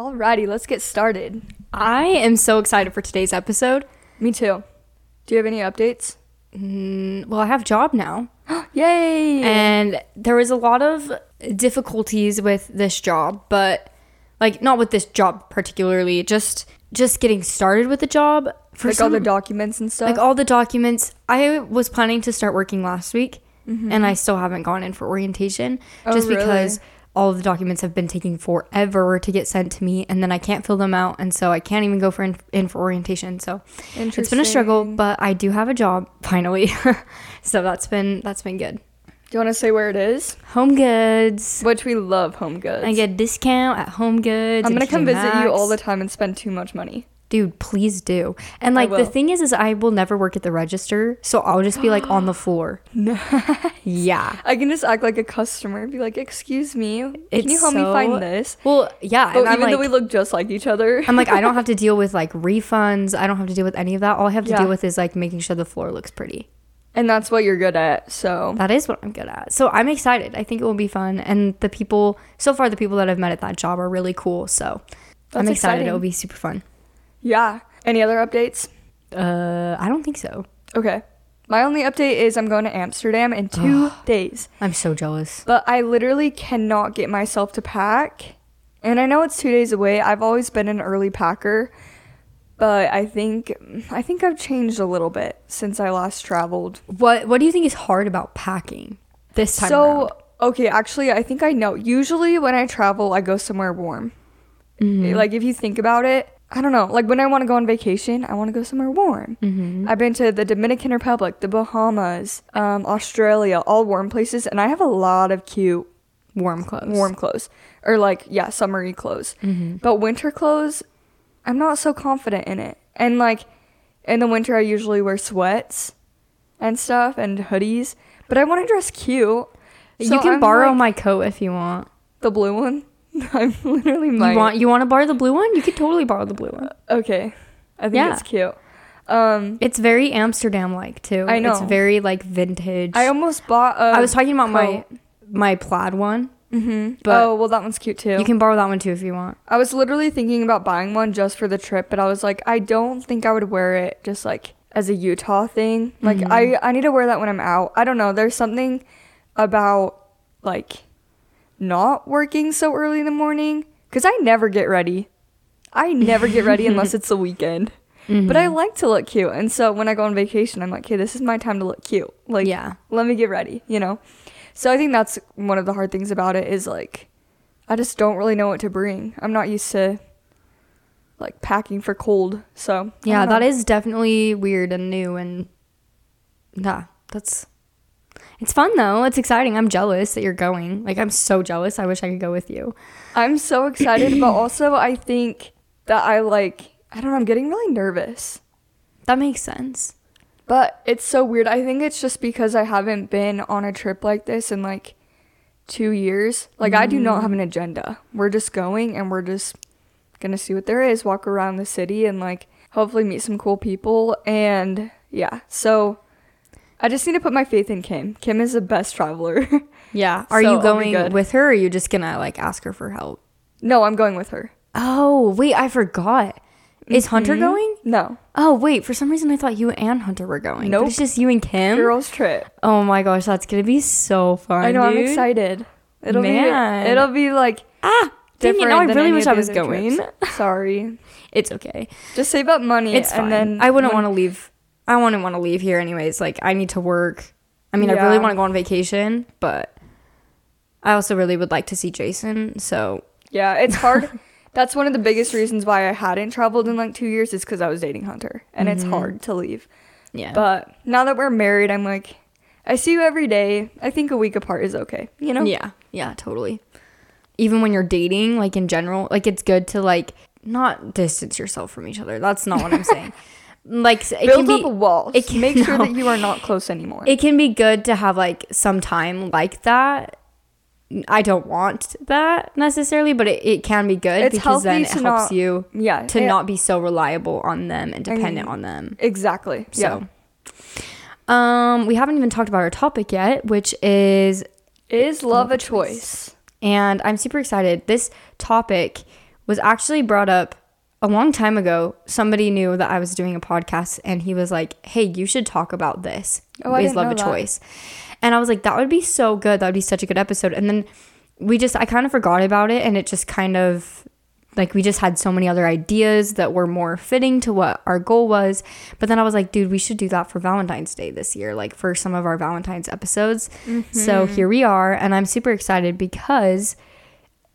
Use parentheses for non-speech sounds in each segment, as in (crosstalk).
Alrighty, let's get started. I am so excited for today's episode. Me too. Do you have any updates? Mm, well, I have job now. (gasps) Yay! And there was a lot of difficulties with this job, but like not with this job particularly, just just getting started with the job. For like all the documents and stuff. Like all the documents. I was planning to start working last week, mm-hmm. and I still haven't gone in for orientation oh, just really? because all of the documents have been taking forever to get sent to me and then I can't fill them out and so I can't even go for in, in for orientation. So it's been a struggle, but I do have a job finally. (laughs) so that's been that's been good. Do you want to say where it is? Home Goods. Which we love Home Goods. I get a discount at Home Goods. I'm going to come visit you all the time and spend too much money dude please do. And like the thing is is i will never work at the register so i'll just be like on the (gasps) floor. Nice. yeah. I can just act like a customer be like excuse me can it's you help so, me find this? Well yeah but even like, though we look just like each other. I'm like i don't have to (laughs) deal with like refunds. I don't have to deal with any of that. All i have to yeah. deal with is like making sure the floor looks pretty. And that's what you're good at so. That is what i'm good at. So i'm excited. I think it will be fun. And the people so far the people that i've met at that job are really cool so. That's i'm excited. Exciting. it will be super fun yeah. Any other updates? Uh, I don't think so. Okay. My only update is I'm going to Amsterdam in two (gasps) days. I'm so jealous. But I literally cannot get myself to pack. And I know it's two days away. I've always been an early packer. But I think I think I've changed a little bit since I last traveled. What what do you think is hard about packing this time so, around? okay, actually I think I know. Usually when I travel I go somewhere warm. Mm-hmm. Like if you think about it, I don't know. Like when I want to go on vacation, I want to go somewhere warm. Mm-hmm. I've been to the Dominican Republic, the Bahamas, um, Australia, all warm places, and I have a lot of cute warm clothes. Warm clothes, or like yeah, summery clothes. Mm-hmm. But winter clothes, I'm not so confident in it. And like in the winter, I usually wear sweats and stuff and hoodies. But I want to dress cute. So you can I'm borrow like, my coat if you want. The blue one. (laughs) I'm literally might. You want you want to borrow the blue one? You could totally borrow the blue one. Okay, I think yeah. it's cute. Um, it's very Amsterdam like too. I know. It's very like vintage. I almost bought. I was talking about coat. my my plaid one. Mm-hmm. But oh well, that one's cute too. You can borrow that one too if you want. I was literally thinking about buying one just for the trip, but I was like, I don't think I would wear it just like as a Utah thing. Like mm-hmm. I I need to wear that when I'm out. I don't know. There's something about like not working so early in the morning because I never get ready. I never get ready unless it's the (laughs) weekend. Mm-hmm. But I like to look cute. And so when I go on vacation, I'm like, okay, this is my time to look cute. Like, yeah, let me get ready, you know? So I think that's one of the hard things about it is like, I just don't really know what to bring. I'm not used to like packing for cold. So yeah, that is definitely weird and new. And yeah, that's it's fun though. It's exciting. I'm jealous that you're going. Like I'm so jealous. I wish I could go with you. I'm so excited, but (clears throat) also I think that I like I don't know, I'm getting really nervous. That makes sense. But it's so weird. I think it's just because I haven't been on a trip like this in like 2 years. Like mm. I do not have an agenda. We're just going and we're just going to see what there is, walk around the city and like hopefully meet some cool people and yeah. So I just need to put my faith in Kim. Kim is the best traveler. (laughs) Yeah. Are so you going with her or are you just going to like ask her for help? No, I'm going with her. Oh, wait, I forgot. Is mm-hmm. Hunter going? No. Oh, wait, for some reason I thought you and Hunter were going. No, nope. it's just you and Kim. Girls trip. Oh my gosh, that's going to be so fun. I know, dude. I'm excited. It'll Man. be it'll be like ah, dang it, no, I really wish I was going. Sorry. (laughs) it's okay. Just save up money it's fine. and then I wouldn't want to leave I wouldn't want to leave here anyways. Like I need to work. I mean, yeah. I really want to go on vacation, but I also really would like to see Jason. So yeah, it's (laughs) hard. That's one of the biggest reasons why I hadn't traveled in like two years is because I was dating Hunter, and mm-hmm. it's hard to leave. Yeah. But now that we're married, I'm like, I see you every day. I think a week apart is okay. You know? Yeah. Yeah. Totally. Even when you're dating, like in general, like it's good to like not distance yourself from each other. That's not what I'm saying. (laughs) like it build can up be, a wall. It can, make sure (laughs) no, that you are not close anymore. It can be good to have like some time like that. I don't want that necessarily, but it, it can be good it's because then it helps not, you yeah, to it, not be so reliable on them and dependent on them. Exactly. So yeah. um we haven't even talked about our topic yet, which is is love, love a choice. choice. And I'm super excited. This topic was actually brought up a long time ago. Somebody knew that I was doing a podcast and he was like, "Hey, you should talk about this. Oh, I Is love a that. choice?" And I was like, "That would be so good. That would be such a good episode." And then we just I kind of forgot about it and it just kind of like we just had so many other ideas that were more fitting to what our goal was. But then I was like, dude, we should do that for Valentine's Day this year, like for some of our Valentine's episodes. So Mm-hmm. here we are, and I'm super excited because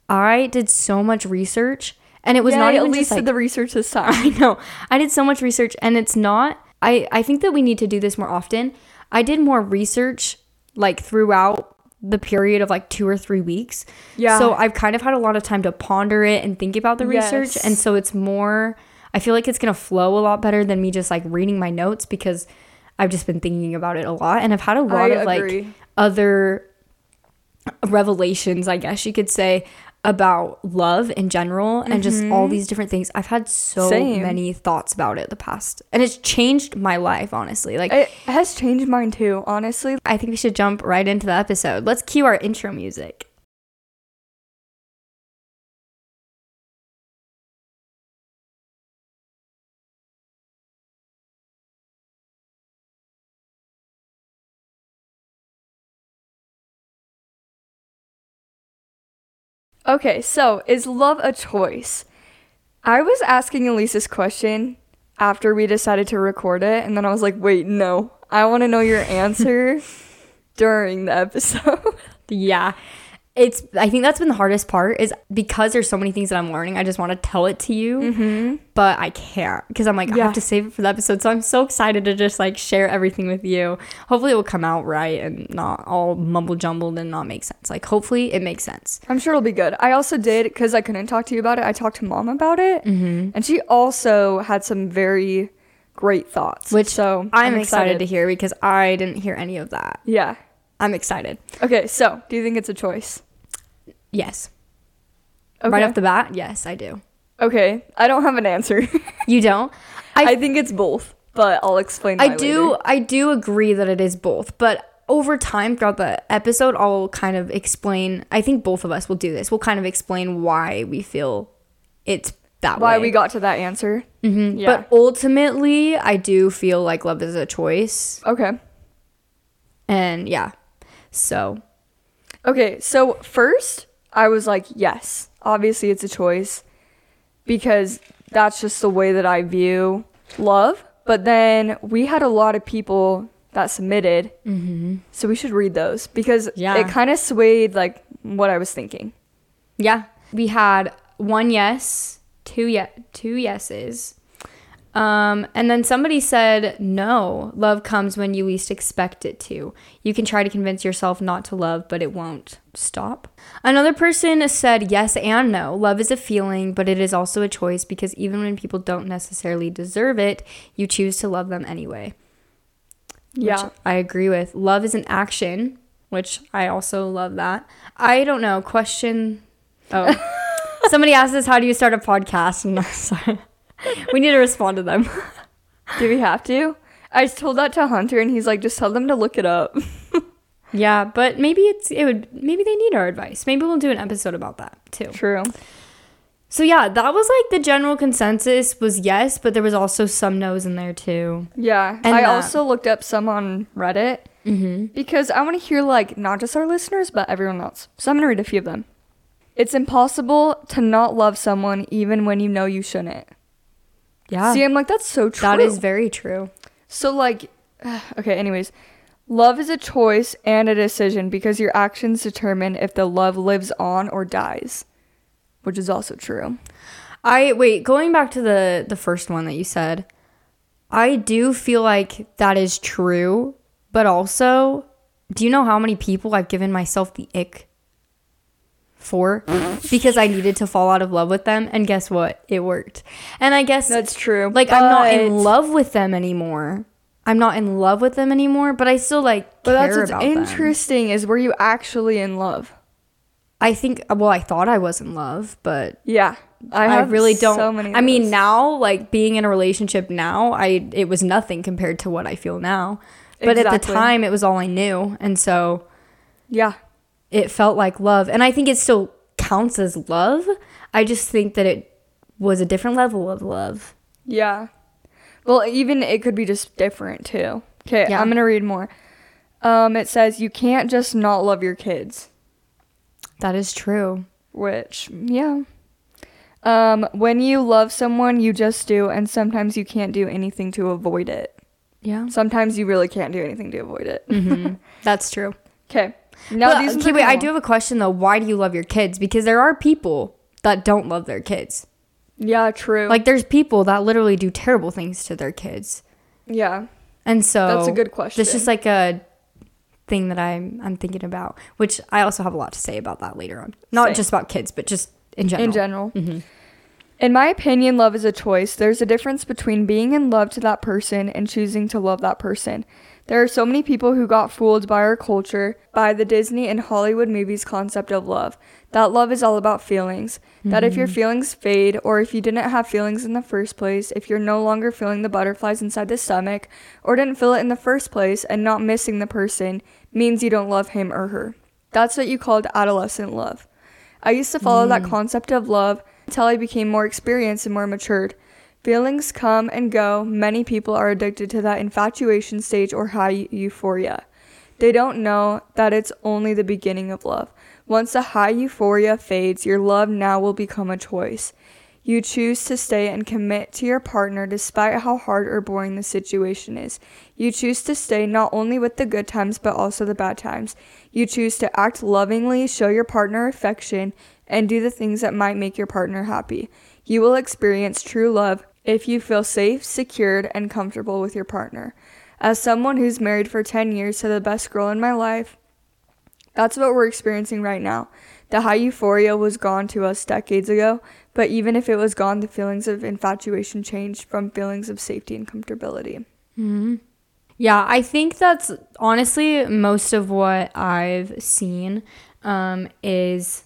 I did so much research, and it was not at even least just like the research this (laughs) time. I know. I did so much research and it's not I I think that we need to do this more often. I did more research like throughout the period of like 2 or 3 weeks. Yeah. So I've kind of had a lot of time to ponder it and think about the research Yes. and so it's more I feel like it's going to flow a lot better than me just like reading my notes because I've just been thinking about it a lot and I've had a lot I of like other revelations, I guess you could say, about love in general and just all mm-hmm. these different things. I've had so Same. many thoughts about it the past, and it's changed my life, honestly. Like, It has changed mine too, honestly. I think we should jump right into the episode. Let's cue our intro music. Okay, so is love a choice? I was asking Elise this question after we decided to record it, and then I was like, wait, no. I want to know your (laughs) answer during the episode. Yeah. It's I think that's been the hardest part is because there's so many things that I'm learning. I just want to tell it to you, but I can't because I'm like I have to save it for the episode. So I'm so excited to just like share everything with you. Hopefully it will come out right and not all mumble jumbled and not make sense. Like hopefully it makes sense. I'm sure it'll be good. I also did, because I couldn't talk to you about it, I talked to mom about it, Mm-hmm. and she also had some very great thoughts. Which so I'm, excited. to hear because I didn't hear any of that. Yeah. I'm excited. Okay, so do you think it's a choice? Yes. Okay. Right off the bat, yes, I do. okay, I don't have an answer. (laughs) You don't? I I think it's both, but I'll explain. I do later. I do agree that it is both, but over time throughout the episode I'll kind of explain I think both of us will do this. We'll kind of explain why we feel it's that Why way. we got to that answer. Mhm. Yeah. But ultimately, I do feel like love is a choice. Okay. And yeah. So, Okay, so first I was like, yes, obviously it's a choice because that's just the way that I view love. But then we had a lot of people that submitted, mm-hmm. so we should read those because Yeah. it kind of swayed like what I was thinking. yeah, we had one yes, two ye- two yeses. Um, and then somebody said, no, love comes when you least expect it to. You can try to convince yourself not to love, but it won't stop. Another person said, yes and no. Love is a feeling, but it is also a choice because even when people don't necessarily deserve it, you choose to love them anyway. Which Yeah. I agree with. Love is an action, which I also love that. I don't know. Question. Oh. (laughs) Somebody asked us, how do you start a podcast? (laughs) And sorry. We need to respond to them. (laughs) Do we have to? I told that to Hunter and he's like, just tell them to look it up. (laughs) yeah, but maybe it's it would maybe they need our advice. Maybe we'll do an episode about that too. True. So yeah, that was like the general consensus was yes, but there was also some no's in there too. Yeah. And I that- also looked up some on Reddit Mm-hmm. because I want to hear like not just our listeners, but everyone else. So I'm going to read a few of them. It's impossible to not love someone even when you know you shouldn't. Yeah, See, I'm like, that's so true. that is very true. So, like, (sighs) okay, anyways, love is a choice and a decision because your actions determine if the love lives on or dies, which is also true. I wait, going back to the the first one that you said, I do feel like that is true, but also, do you know how many people I've given myself the ick for because I needed to fall out of love with them and guess what? It worked. And I guess That's true. like I'm not in love with them anymore. I'm not in love with them anymore, but I still like But that's what's about them. interesting is were you actually in love? I think well, I thought I was in love, but Yeah. I, I, really don't. So many. I mean, those. now like being in a relationship now, I it was nothing compared to what I feel now. But at the time, it was all I knew, and so yeah, it felt like love. And I think it still counts as love. I just think that it was a different level of love. Yeah. Well, even it could be just different too. Okay, yeah. I'm going to read more. Um, it says you can't just not love your kids. That is true. Which, yeah. Um, when you love someone, you just do, and sometimes you can't do anything to avoid it. Yeah. Sometimes you really can't do anything to avoid it. Mm-hmm. (laughs) That's true. Okay. Now but, these okay, wait. I do have a question though. Why do you love your kids? Because there are people that don't love their kids. Yeah, true. Like there's people that literally do terrible things to their kids. Yeah. And so that's a good question. It's just like a thing that I'm I'm thinking about, which I also have a lot to say about that later on. Not Same. just about kids, but just in general. In general. Mm-hmm. In my opinion, love is a choice. There's a difference between being in love to that person and choosing to love that person. There are so many people who got fooled by our culture, by the Disney and Hollywood movies concept of love. That love is all about feelings. Mm-hmm. That if your mm-hmm. feelings fade, or if you didn't have feelings in the first place, if you're no longer feeling the butterflies inside the stomach, or didn't feel it in the first place and not missing the person, means you don't love him or her. That's what you called adolescent love. I used to follow mm. that concept of love until I became more experienced and more matured. Feelings come and go. Many people are addicted to that infatuation stage or high euphoria. They don't know that it's only the beginning of love. Once the high euphoria fades, your love now will become a choice. You choose to stay and commit to your partner despite how hard or boring the situation is. You choose to stay not only with the good times but also the bad times. You choose to act lovingly, show your partner affection, and do the things that might make your partner happy. You will experience true love if you feel safe, secured, and comfortable with your partner. As someone who's married for 10 years to the best girl in my life, that's what we're experiencing right now. The high euphoria was gone to us decades ago, but even if it was gone, the feelings of infatuation changed from feelings of safety and comfortability. Mm-hmm. Yeah, I think that's honestly most of what I've seen um, is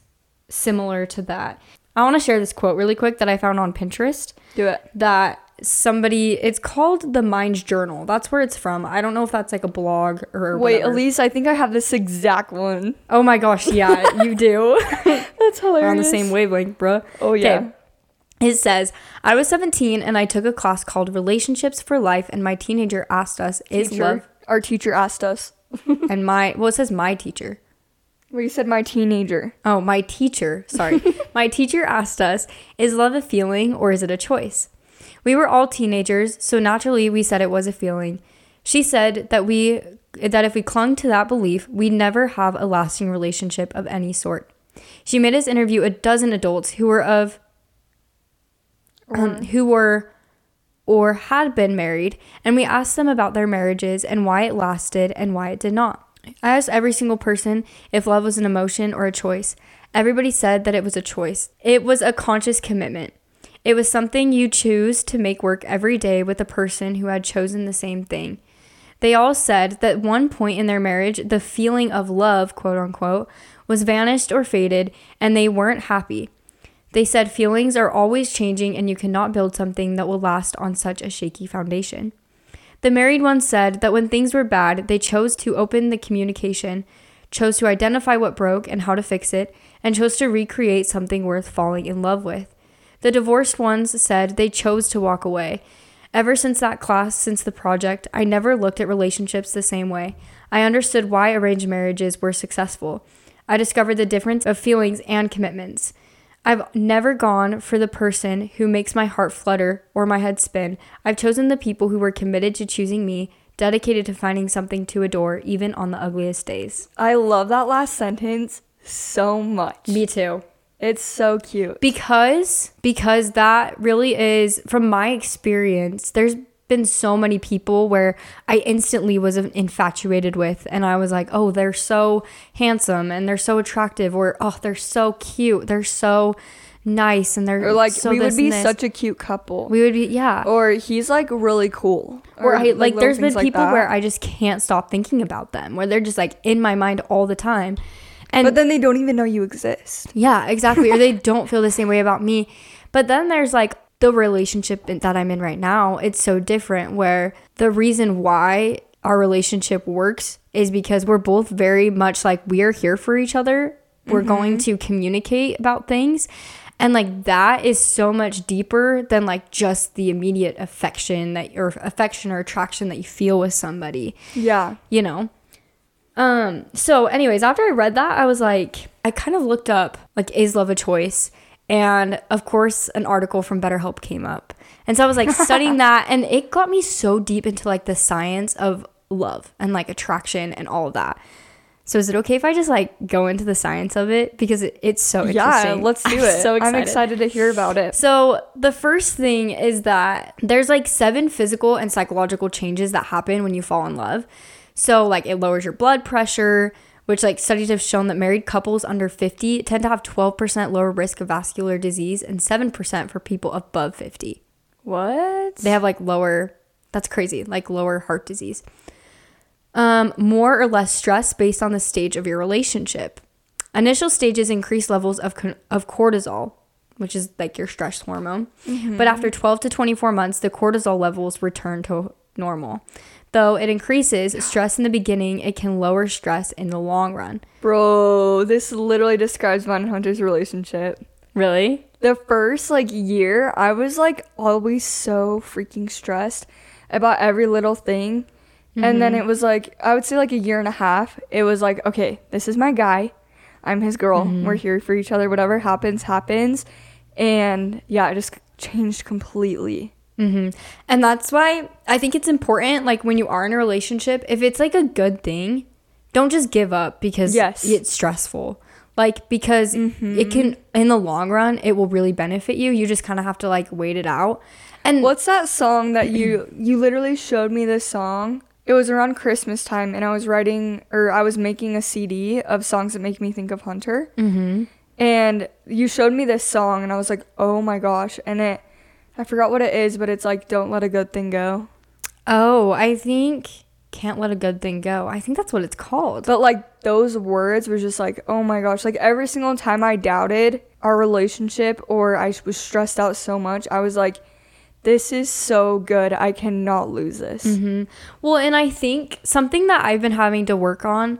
similar to that. I want to share this quote really quick that I found on Pinterest. Do it. That somebody it's called the mind journal that's where it's from i don't know if that's like a blog or wait whatever. elise i think i have this exact one. Oh my gosh yeah (laughs) you do (laughs) that's hilarious we're on the same wavelength bro oh yeah it says i was 17 and i took a class called relationships for life and my teenager asked us is teacher. love our teacher asked us and my well it says my teacher well, you said my teenager. Oh, my teacher. Sorry. (laughs) my teacher asked us, is love a feeling or is it a choice? We were all teenagers, so naturally we said it was a feeling. She said that we that if we clung to that belief, we'd never have a lasting relationship of any sort. She made us interview a dozen adults who were of um, who were or had been married, and we asked them about their marriages and why it lasted and why it did not. I asked every single person if love was an emotion or a choice. Everybody said that it was a choice. It was a conscious commitment. It was something you choose to make work every day with a person who had chosen the same thing. They all said that one point in their marriage, the feeling of love, quote unquote, was vanished or faded, and they weren't happy. They said feelings are always changing, and you cannot build something that will last on such a shaky foundation. The married ones said that when things were bad, they chose to open the communication, chose to identify what broke and how to fix it, and chose to recreate something worth falling in love with. The divorced ones said they chose to walk away. Ever since that class, since the project, I never looked at relationships the same way. I understood why arranged marriages were successful. I discovered the difference of feelings and commitments. I've never gone for the person who makes my heart flutter or my head spin. I've chosen the people who were committed to choosing me, dedicated to finding something to adore, even on the ugliest days. I love that last sentence so much. Me too. It's so cute. Because because that really is from my experience, there's been so many people where I instantly was infatuated with, and I was like, oh, they're so handsome and they're so attractive, or oh, they're so cute, they're so nice, and they're or like so we would be such a cute couple. We would be, yeah. Or he's like really cool. Or, I, like, like there's been people where I just can't stop thinking about them, where they're just like in my mind all the time. And but then they don't even know you exist. Yeah, exactly. or they (laughs) don't feel the same way about me. But then there's like the relationship that I'm in right now, it's so different where the reason why our relationship works is because we're both very much like we are here for each other. We're mm-hmm. going to communicate about things And like that is so much deeper than like just the immediate affection that or affection or attraction that you feel with somebody. Yeah. You know? Um, so anyways, after I read that, I was like, I kind of looked up like is love a choice? And of course, an article from BetterHelp came up. And so I was like studying (laughs) that and it got me so deep into like the science of love and like attraction and all of that. So is it okay if I just like go into the science of it because it, it's so interesting? Yeah, let's do (laughs) I'm it. So excited. I'm excited to hear about it. So the first thing is that there's like seven physical and psychological changes that happen when you fall in love. So like it lowers your blood pressure, which like studies have shown that married couples under 50 tend to have 12% lower risk of vascular disease and 7% for people above 50. What? They have like lower that's crazy, like lower heart disease. Um, more or less stress based on the stage of your relationship. Initial stages increase levels of, of cortisol, which is like your stress hormone. Mm-hmm. But after 12 to 24 months, the cortisol levels return to normal. Though it increases stress in the beginning, it can lower stress in the long run. Bro, this literally describes mine and Hunter's relationship. Really? The first like year, I was like always so freaking stressed about every little thing. Mm-hmm. And then mm-hmm. it was like, I would say like a year and a half. It was like, okay, this is my guy. I'm his girl. Mm-hmm. We're here for each other. Whatever happens, happens. And yeah, it just changed completely. Mm-hmm. And that's why I think it's important, like when you are in a relationship, if it's like a good thing, don't just give up because yes. it's stressful. Like, because mm-hmm. it can, in the long run, it will really benefit you. You just kind of have to like wait it out. And what's that song that you, (clears throat) you literally showed me this song? it was around Christmas time, and I was writing or I was making a CD of songs that make me think of Hunter. Mm-hmm. And you showed me this song, and I was like, oh my gosh! And it, I forgot what it is, but it's like, don't let a good thing go. Oh, I think can't let a good thing go. I think that's what it's called. But like those words were just like, oh my gosh! Like every single time I doubted our relationship or I was stressed out so much, I was like this is so good. I cannot lose this. Mm-hmm. Well, and I think something that I've been having to work on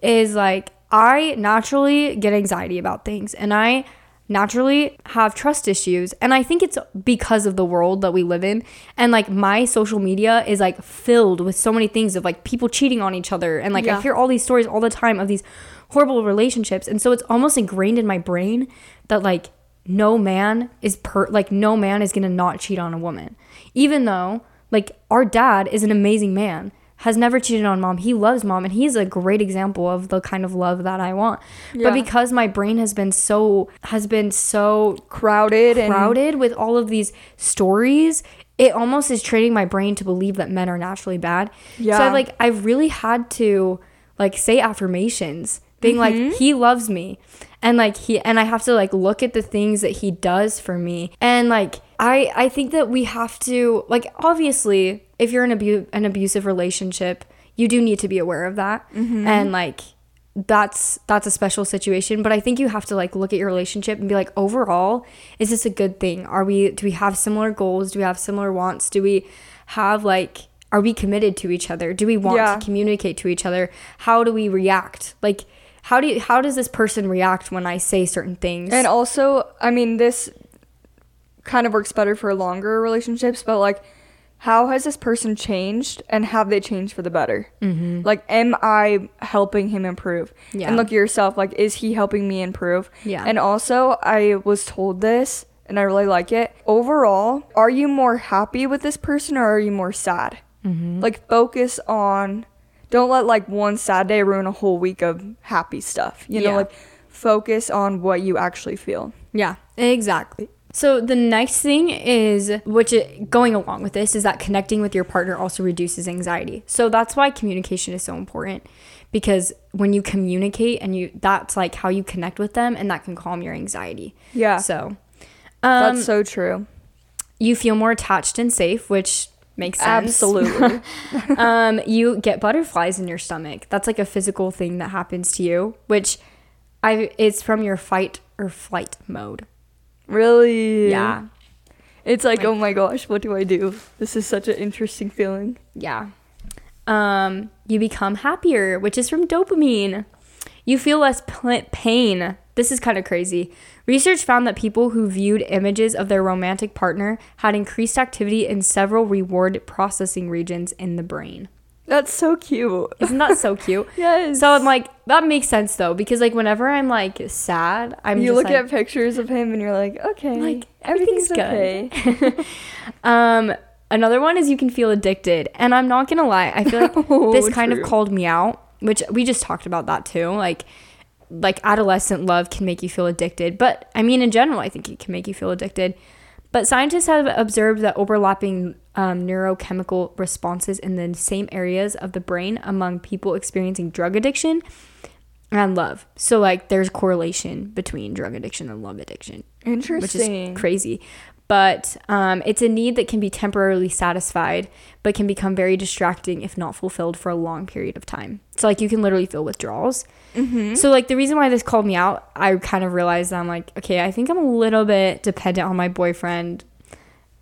is like I naturally get anxiety about things and I naturally have trust issues. And I think it's because of the world that we live in. And like my social media is like filled with so many things of like people cheating on each other. And like yeah. I hear all these stories all the time of these horrible relationships. And so it's almost ingrained in my brain that like no man is per like no man is gonna not cheat on a woman even though like our dad is an amazing man has never cheated on mom. He loves mom and he's a great example of the kind of love that i want. Yeah. but because my brain has been so has been so crowded crowded with all of these stories it almost is training my brain to believe that men are naturally bad. Yeah. So i like i've really had to like say affirmations being mm-hmm. like he loves me and like he and I have to like look at the things that he does for me. And like I I think that we have to like obviously if you're in abu- an abusive relationship you do need to be aware of that. Mm-hmm. and like that's that's a special situation. But i think you have to like look at your relationship and be like overall is this a good thing? Are we do we have similar goals? Do we have similar wants? Do we have like are we committed to each other? Do we want yeah. to communicate to each other? How do we react? Like how do you, how does this person react when I say certain things? And also, I mean, this kind of works better for longer relationships, but like, how has this person changed and have they changed for the better? Mm-hmm. Like, am I helping him improve? Yeah. And look at yourself, like, is he helping me improve? Yeah. And also, I was told this and I really like it. Overall, are you more happy with this person or are you more sad? Mm-hmm. Like, focus on don't let like one sad day ruin a whole week of happy stuff. You know, yeah. like focus on what you actually feel. Yeah, exactly. So the next thing is, which it, going along with this, is that connecting with your partner also reduces anxiety. So that's why communication is so important because when you communicate and you, that's like how you connect with them, and that can calm your anxiety. Yeah. So um, that's so true. You feel more attached and safe, which makes sense. Absolutely. (laughs) (laughs) um, you get butterflies in your stomach. That's like a physical thing that happens to you, which I it's from your fight or flight mode. Really? Yeah. It's like, like oh my gosh, what do I do? This is such an interesting feeling. Yeah. Um, you become happier, which is from dopamine. You feel less pl- pain this is kind of crazy. Research found that people who viewed images of their romantic partner had increased activity in several reward processing regions in the brain. That's so cute. Isn't that so cute? (laughs) yes. So I'm like, that makes sense though, because like whenever I'm like sad, I'm you look like, at pictures of him and you're like, okay, like everything's, everything's okay. (laughs) um, another one is you can feel addicted, and I'm not gonna lie, I feel like (laughs) Oh, this kind of called me out, which we just talked about that too, like. Like adolescent love can make you feel addicted, but I mean, in general, I think it can make you feel addicted. But scientists have observed that overlapping um, neurochemical responses in the same areas of the brain among people experiencing drug addiction and love. So, like, there's correlation between drug addiction and love addiction, Interesting. which is crazy. But um, it's a need that can be temporarily satisfied, but can become very distracting if not fulfilled for a long period of time. So, like, you can literally feel withdrawals. Mm-hmm. So, like, the reason why this called me out, I kind of realized that I'm like, okay, I think I'm a little bit dependent on my boyfriend.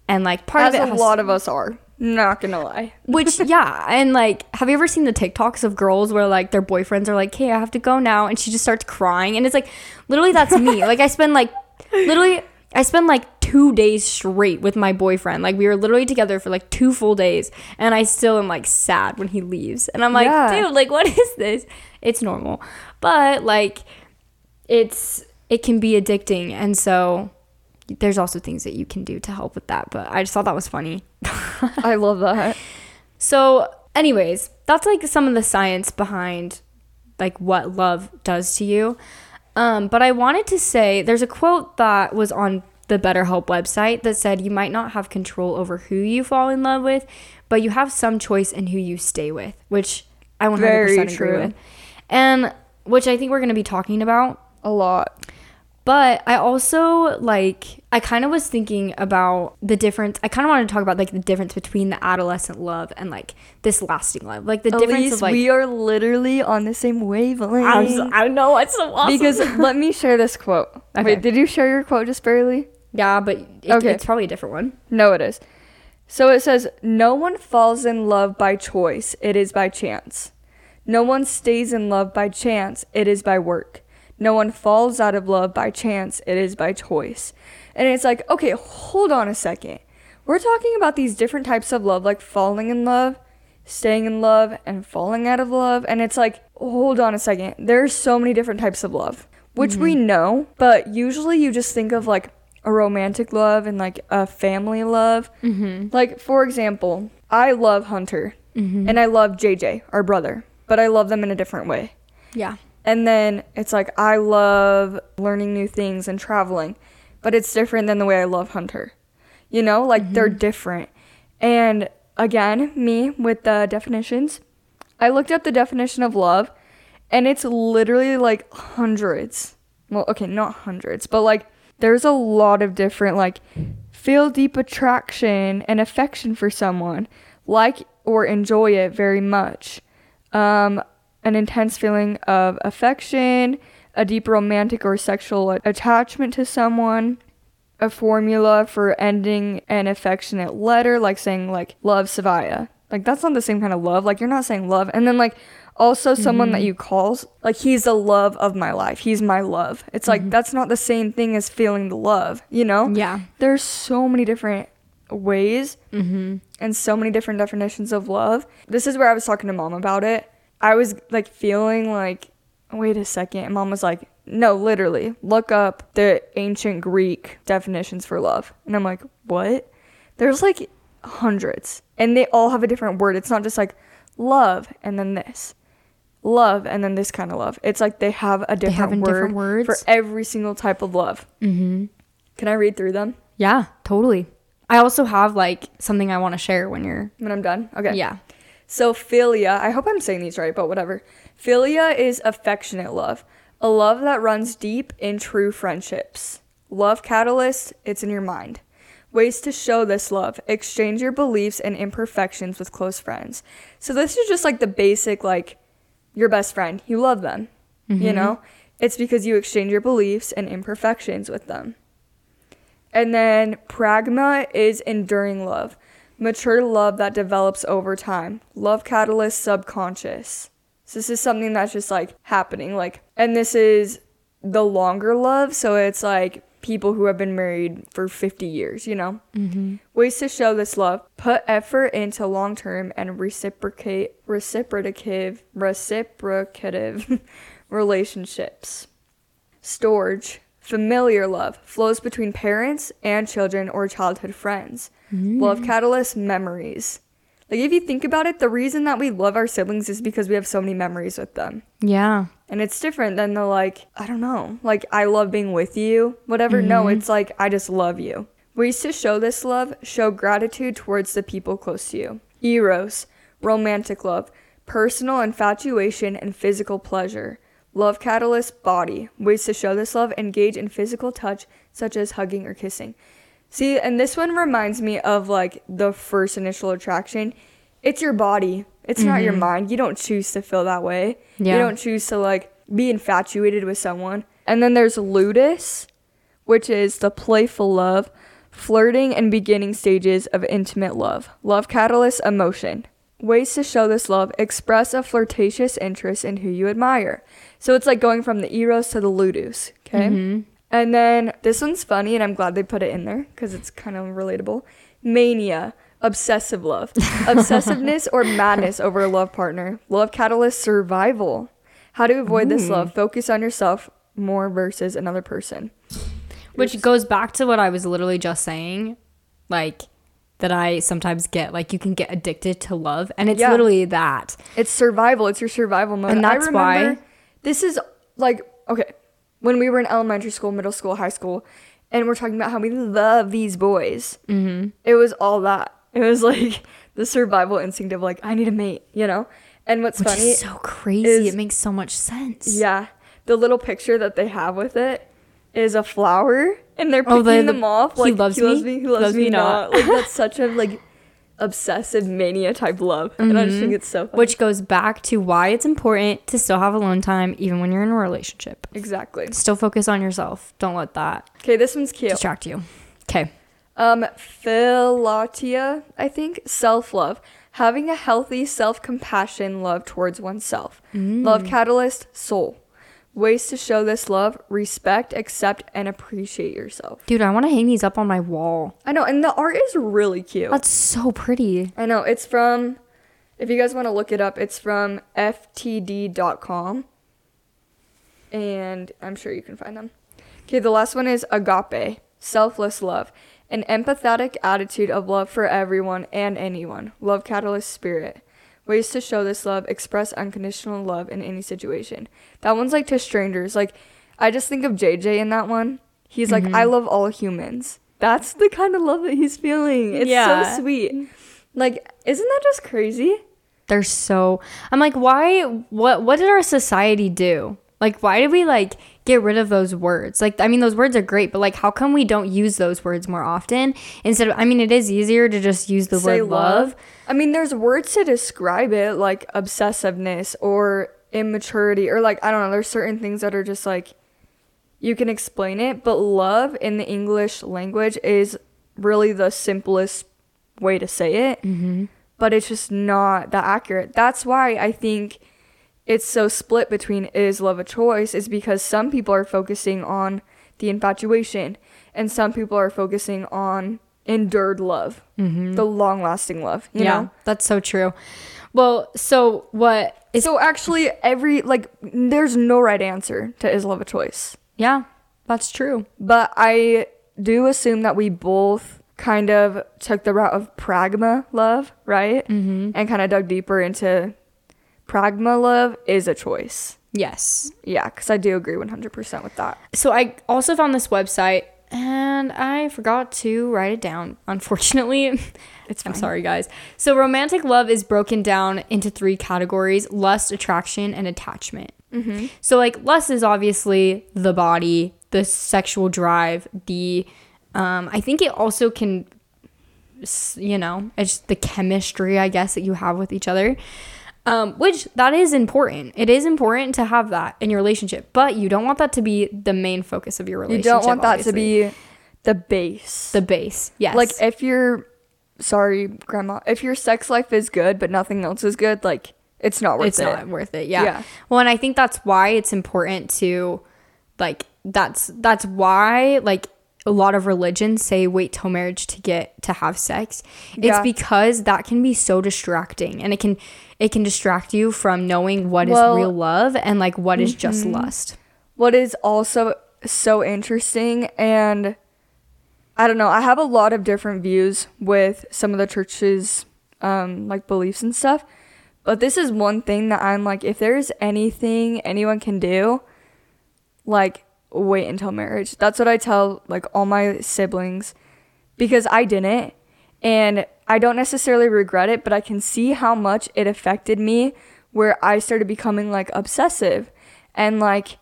And, like, part As of it a lot of us are. Not gonna lie. (laughs) which yeah, and like, have you ever seen the TikToks of girls where like their boyfriends are like, "Hey, I have to go now," and she just starts crying, and it's like, literally, that's me. (laughs) like, I spend like, literally, I spend like two days straight with my boyfriend. Like, we were literally together for like two full days, and I still am like sad when he leaves, and I'm like, Yeah. dude, like, what (laughs) is this? It's normal, but like, it's it can be addicting, and so. There's also things that you can do to help with that, but I just thought that was funny. (laughs) I love that. So, anyways, that's like some of the science behind like what love does to you. Um, but I wanted to say there's a quote that was on the BetterHelp website that said you might not have control over who you fall in love with, but you have some choice in who you stay with, which I 100% Very agree true. with. And which I think we're going to be talking about A lot. but I also like I kind of was thinking about the difference. I kind of wanted to talk about like the difference between the adolescent love and like this lasting love. Like the At difference of like we are literally on the same wavelength. I'm so- I know it's so awesome. because let me share this quote. (laughs) Okay. Wait, did you share your quote just barely? Yeah, but it, Okay. it's probably a different one. No, it is. So it says, No one falls in love by choice, it is by chance. No one stays in love by chance, it is by work. No one falls out of love by chance, it is by choice. And it's like, okay, hold on a second. We're talking about these different types of love, like falling in love, staying in love, and falling out of love. And it's like, hold on a second. There's so many different types of love, which we mm-hmm. know, but usually you just think of like a romantic love and like a family love. Mm-hmm. Like, for example, I love Hunter and I love JJ, our brother, but I love them in a different way. Yeah. And then it's like, I love learning new things and traveling, but it's different than the way I love Hunter. You know, like they're different. And again, me with the definitions, I looked up the definition of love and it's literally like hundreds. Well, okay, not hundreds, but like there's a lot of different, like, feel deep attraction and affection for someone, like or enjoy it very much. Um, an intense feeling of affection, a deep romantic or sexual attachment to someone, a formula for ending an affectionate letter, like saying like love Savaya. Like that's not the same kind of love. Like you're not saying love. And then like also someone that you call like he's the love of my life. He's my love. It's like that's not the same thing as feeling the love, you know? Yeah. There's so many different ways Mm-hmm. and so many different definitions of love. This is where I was talking to mom about it. I was like feeling like, wait a second. And mom was like, no, literally, look up the ancient Greek definitions for love. And I'm like, what? There's like hundreds, and they all have a different word. It's not just like love and then this. Love and then this kind of love. It's like they have a different, in word different for every single type of love. Mm-hmm. Can I read through them Yeah, totally. I also have like something I want to share when you're. when I'm done? Okay. Yeah. So philia, I hope I'm saying these right, but whatever. Philia is affectionate love, a love that runs deep in true friendships. Love catalyst, it's in your mind. Ways to show this love: exchange your beliefs and imperfections with close friends. So this is just like the basic, like your best friend. You love them, you mm-hmm. know. It's because you exchange your beliefs and imperfections with them. And then pragma is enduring love, mature love that develops over time. Love catalyst subconscious. So this is something that's just like happening. Like, and this is the longer love. So it's like people who have been married for 50 years, you know? Mm-hmm. Ways to show this love put effort into long term and reciprocate, reciprocative, reciprocative (laughs) relationships. Storage, familiar love, flows between parents and children or childhood friends. Mm. Love catalyst, memories. Like, if you think about it, the reason that we love our siblings is because we have so many memories with them. Yeah. And it's different than the like, I don't know, like I love being with you, whatever. No, mm-hmm. it's like I just love you. Ways to show this love show gratitude towards the people close to you. Eros, romantic love, personal infatuation and physical pleasure. Love catalyst, body. Ways to show this love engage in physical touch, such as hugging or kissing. See, and this one reminds me of like the first initial attraction. It's your body. It's not your mm-hmm. mind. You don't choose to feel that way. Yeah. You don't choose to like be infatuated with someone. And then there's ludus, which is the playful love, flirting and beginning stages of intimate love. Love catalyst emotion. Ways to show this love express a flirtatious interest in who you admire. So it's like going from the eros to the ludus, okay? Mm-hmm. And then this one's funny and I'm glad they put it in there because it's kind of relatable. Mania, obsessive love, obsessiveness or (laughs) madness over a love partner. Love catalyst survival. How to avoid this love? Focus on yourself more versus another person. Which goes back to what I was literally just saying, like that I sometimes get like you can get addicted to love, and it's Yeah. literally that. It's survival. It's your survival mode. And that's why- this is like okay when we were in elementary school, middle school, high school, and we're talking about how we love these boys. Mm-hmm. It was all that. It was like the survival instinct of like I need a mate, you know. And what's Which funny, is so crazy. is- it makes so much sense. yeah, the little picture that they have with it is a flower, and they're Oh, picking the- them off. he Like loves he loves me, me, he loves, loves me, me not. not. like that's (laughs) such a like obsessive mania type love, and I just mm-hmm. think it's so funny. Which goes back to why it's important to still have alone time even when you're in a relationship. exactly. Still focus on yourself. Don't let that Okay, this one's cute. distract you. Okay. Um, philatia, I think, self love. Having a healthy self compassion love towards oneself. Love catalyst, soul. Ways to show this love respect, accept, and appreciate yourself. Dude, I want to hang these up on my wall. I know, and the art is really cute. That's so pretty. I know, it's from, if you guys want to look it up, it's from ftd.com. And I'm sure you can find them. Okay, the last one is agape, selfless love. An empathetic attitude of love for everyone and anyone. Love catalyst spirit. Ways to show this love express unconditional love in any situation. That one's like to strangers. Like, I just think of JJ in that one. He's like, I mm-hmm. love all humans. That's the kind of love that he's feeling. It's Yeah. so sweet. Like, isn't that just crazy? They're so I'm like, why what what did our society do? Like why did we like get rid of those words? Like I mean those words are great, but like how come we don't use those words more often? Instead of I mean it is easier to just use the Say word love. I mean, there's words to describe it, like obsessiveness or immaturity, or like, I don't know, there's certain things that are just like, you can explain it, but love in the English language is really the simplest way to say it, mm-hmm. but it's just not that accurate. That's why I think it's so split between is love a choice, is because some people are focusing on the infatuation, and some people are focusing on endured love, the long lasting love, you yeah, know? that's so true. Well, so what is So actually, every, like, there's no right answer to is love a choice. yeah, that's true. But I do assume that we both kind of took the route of pragma love, right? Mm-hmm. And kind of dug deeper into pragma love is a choice. Yes. Yeah, because I do agree 100% with that. So I also found this website and I forgot to write it down. Unfortunately, (laughs) It's I'm sorry, guys. So romantic love is broken down into three categories: lust, attraction, and attachment. Mm-hmm. So like lust is obviously the body, the sexual drive, the um, I think it also can, you know, it's the chemistry I guess that you have with each other. Um, which that is important. It is important to have that in your relationship, but you don't want that to be the main focus of your relationship. You don't want that to be the base. the base. Yes. Like, if you're sorry, grandma, if your sex life is good, but nothing else is good, like, it's not worth it's it. It's not worth it. Yeah. Yeah. Well, and I think that's why it's important to like that's that's why like a lot of religions say wait till marriage to get to have sex. Yeah. It's because that can be so distracting and it can it can distract you from knowing what well, is real love and like what mm-hmm. is just mm-hmm. lust. What is also so interesting and I don't know, I have a lot of different views with some of the churches um like beliefs and stuff. But this is one thing that I'm like if there's anything anyone can do like wait until marriage. That's what I tell like all my siblings because I didn't and I don't necessarily regret it, but I can see how much it affected me where I started becoming like obsessive and like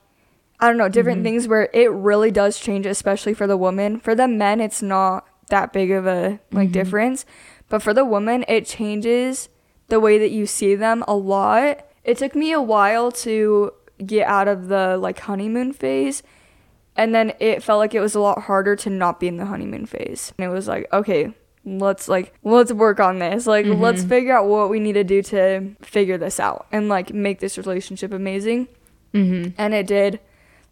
I don't know, different mm-hmm. things where it really does change especially for the woman. For the men it's not that big of a like mm-hmm. difference, but for the woman it changes the way that you see them a lot. It took me a while to get out of the like honeymoon phase and then it felt like it was a lot harder to not be in the honeymoon phase. And it was like, okay, let's like let's work on this. Like mm-hmm. let's figure out what we need to do to figure this out and like make this relationship amazing. Mm-hmm. And it did.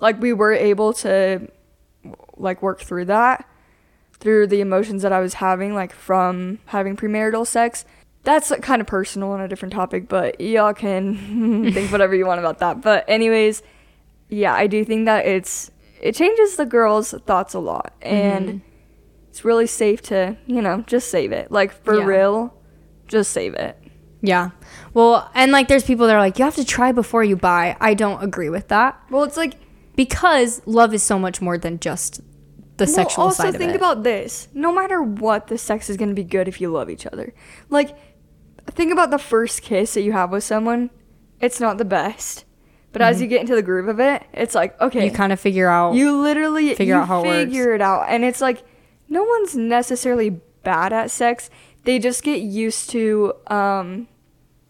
Like we were able to like work through that through the emotions that I was having like from having premarital sex. That's like, kind of personal and a different topic, but y'all can (laughs) think whatever you want about that. But anyways, yeah, I do think that it's it changes the girl's thoughts a lot and mm-hmm. it's really safe to you know just save it. Like for yeah. real just save it. Yeah. Well and like there's people that are like you have to try before you buy. I don't agree with that. Well it's like because love is so much more than just the well, sexual also side of think about this. No matter what the sex is going to be good if you love each other. Like think about the first kiss that you have with someone. It's not the best but mm-hmm. as you get into the groove of it, it's like okay, you kind of figure out. You literally figure you out how it figure it, it out, and it's like no one's necessarily bad at sex. They just get used to um,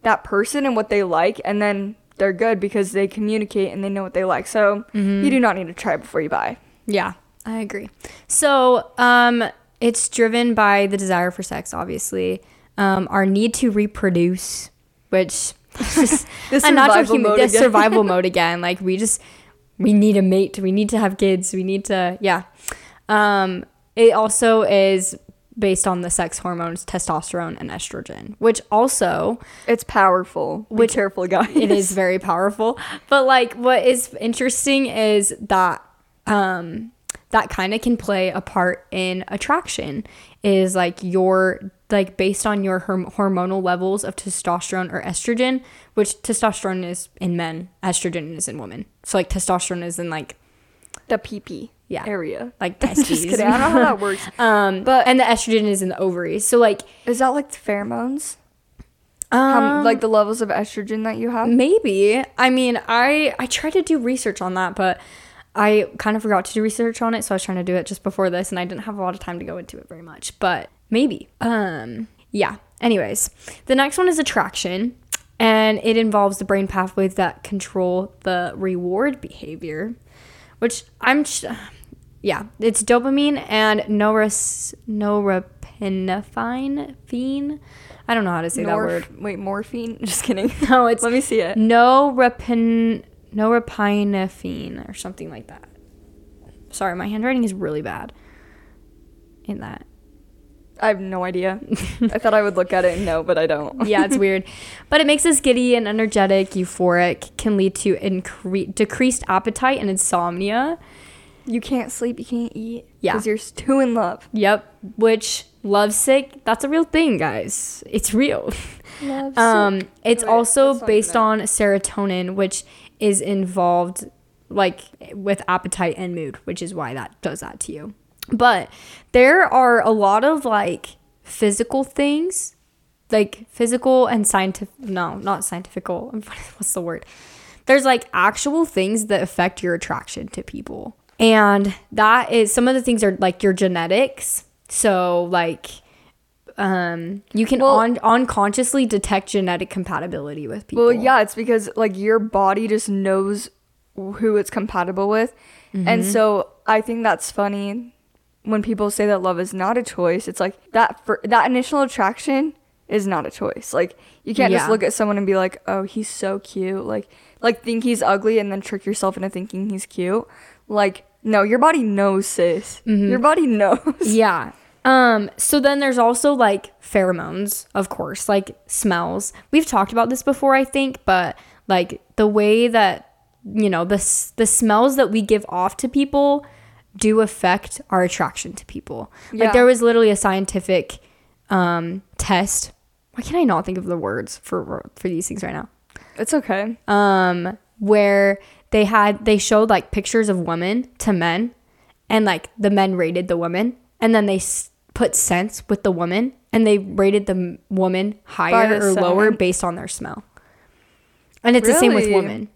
that person and what they like, and then they're good because they communicate and they know what they like. So mm-hmm. you do not need to try before you buy. Yeah, I agree. So um, it's driven by the desire for sex, obviously, um, our need to reproduce, which just the (laughs) survival mode again. survival (laughs) mode again. Like we just we need a mate. We need to have kids. We need to yeah. Um, it also is based on the sex hormones testosterone and estrogen, which also it's powerful. Be which careful, guys. It is very powerful. But like, what is interesting is that um, that kind of can play a part in attraction. Is like your like based on your hormonal levels of testosterone or estrogen, which testosterone is in men, estrogen is in women. So like testosterone is in like the PP yeah area, like (laughs) testes. Just kidding. I don't know how that works. (laughs) um, but and the estrogen is in the ovaries. So like, is that like the pheromones? Um, how, like the levels of estrogen that you have? Maybe. I mean, I I tried to do research on that, but I kind of forgot to do research on it, so I was trying to do it just before this, and I didn't have a lot of time to go into it very much. But Maybe. Um, yeah. Anyways, the next one is attraction, and it involves the brain pathways that control the reward behavior, which I'm. Sh- yeah, it's dopamine and noras- norepinephrine. I don't know how to say Norf- that word. Wait, morphine? (laughs) Just kidding. (laughs) No, it's let me see it. Norepin norepinephrine or something like that. Sorry, my handwriting is really bad. In that. I have no idea. I thought I would look at it and know, but I don't. (laughs) yeah, it's weird. But it makes us giddy and energetic, euphoric, can lead to incre- decreased appetite and insomnia. You can't sleep, you can't eat. Yeah. Because you're too in love. Yep. Which, lovesick, that's a real thing, guys. It's real. Love um, it's Wait, also based on serotonin, which is involved like with appetite and mood, which is why that does that to you. But there are a lot of like physical things, like physical and scientific, no, not scientific. (laughs) What's the word? There's like actual things that affect your attraction to people. And that is some of the things are like your genetics. So, like, um, you can well, un- unconsciously detect genetic compatibility with people. Well, yeah, it's because like your body just knows who it's compatible with. Mm-hmm. And so I think that's funny when people say that love is not a choice, it's like that for that initial attraction is not a choice. Like you can't yeah. just look at someone and be like, "Oh, he's so cute." Like like think he's ugly and then trick yourself into thinking he's cute. Like, no, your body knows, sis. Mm-hmm. Your body knows. Yeah. Um, so then there's also like pheromones, of course, like smells. We've talked about this before, I think, but like the way that you know the the smells that we give off to people do affect our attraction to people. Yeah. Like there was literally a scientific um, test. Why can I not think of the words for for these things right now? It's okay. Um, where they had they showed like pictures of women to men, and like the men rated the women, and then they s- put scents with the woman, and they rated the woman higher or scent. lower based on their smell. And it's really? the same with women.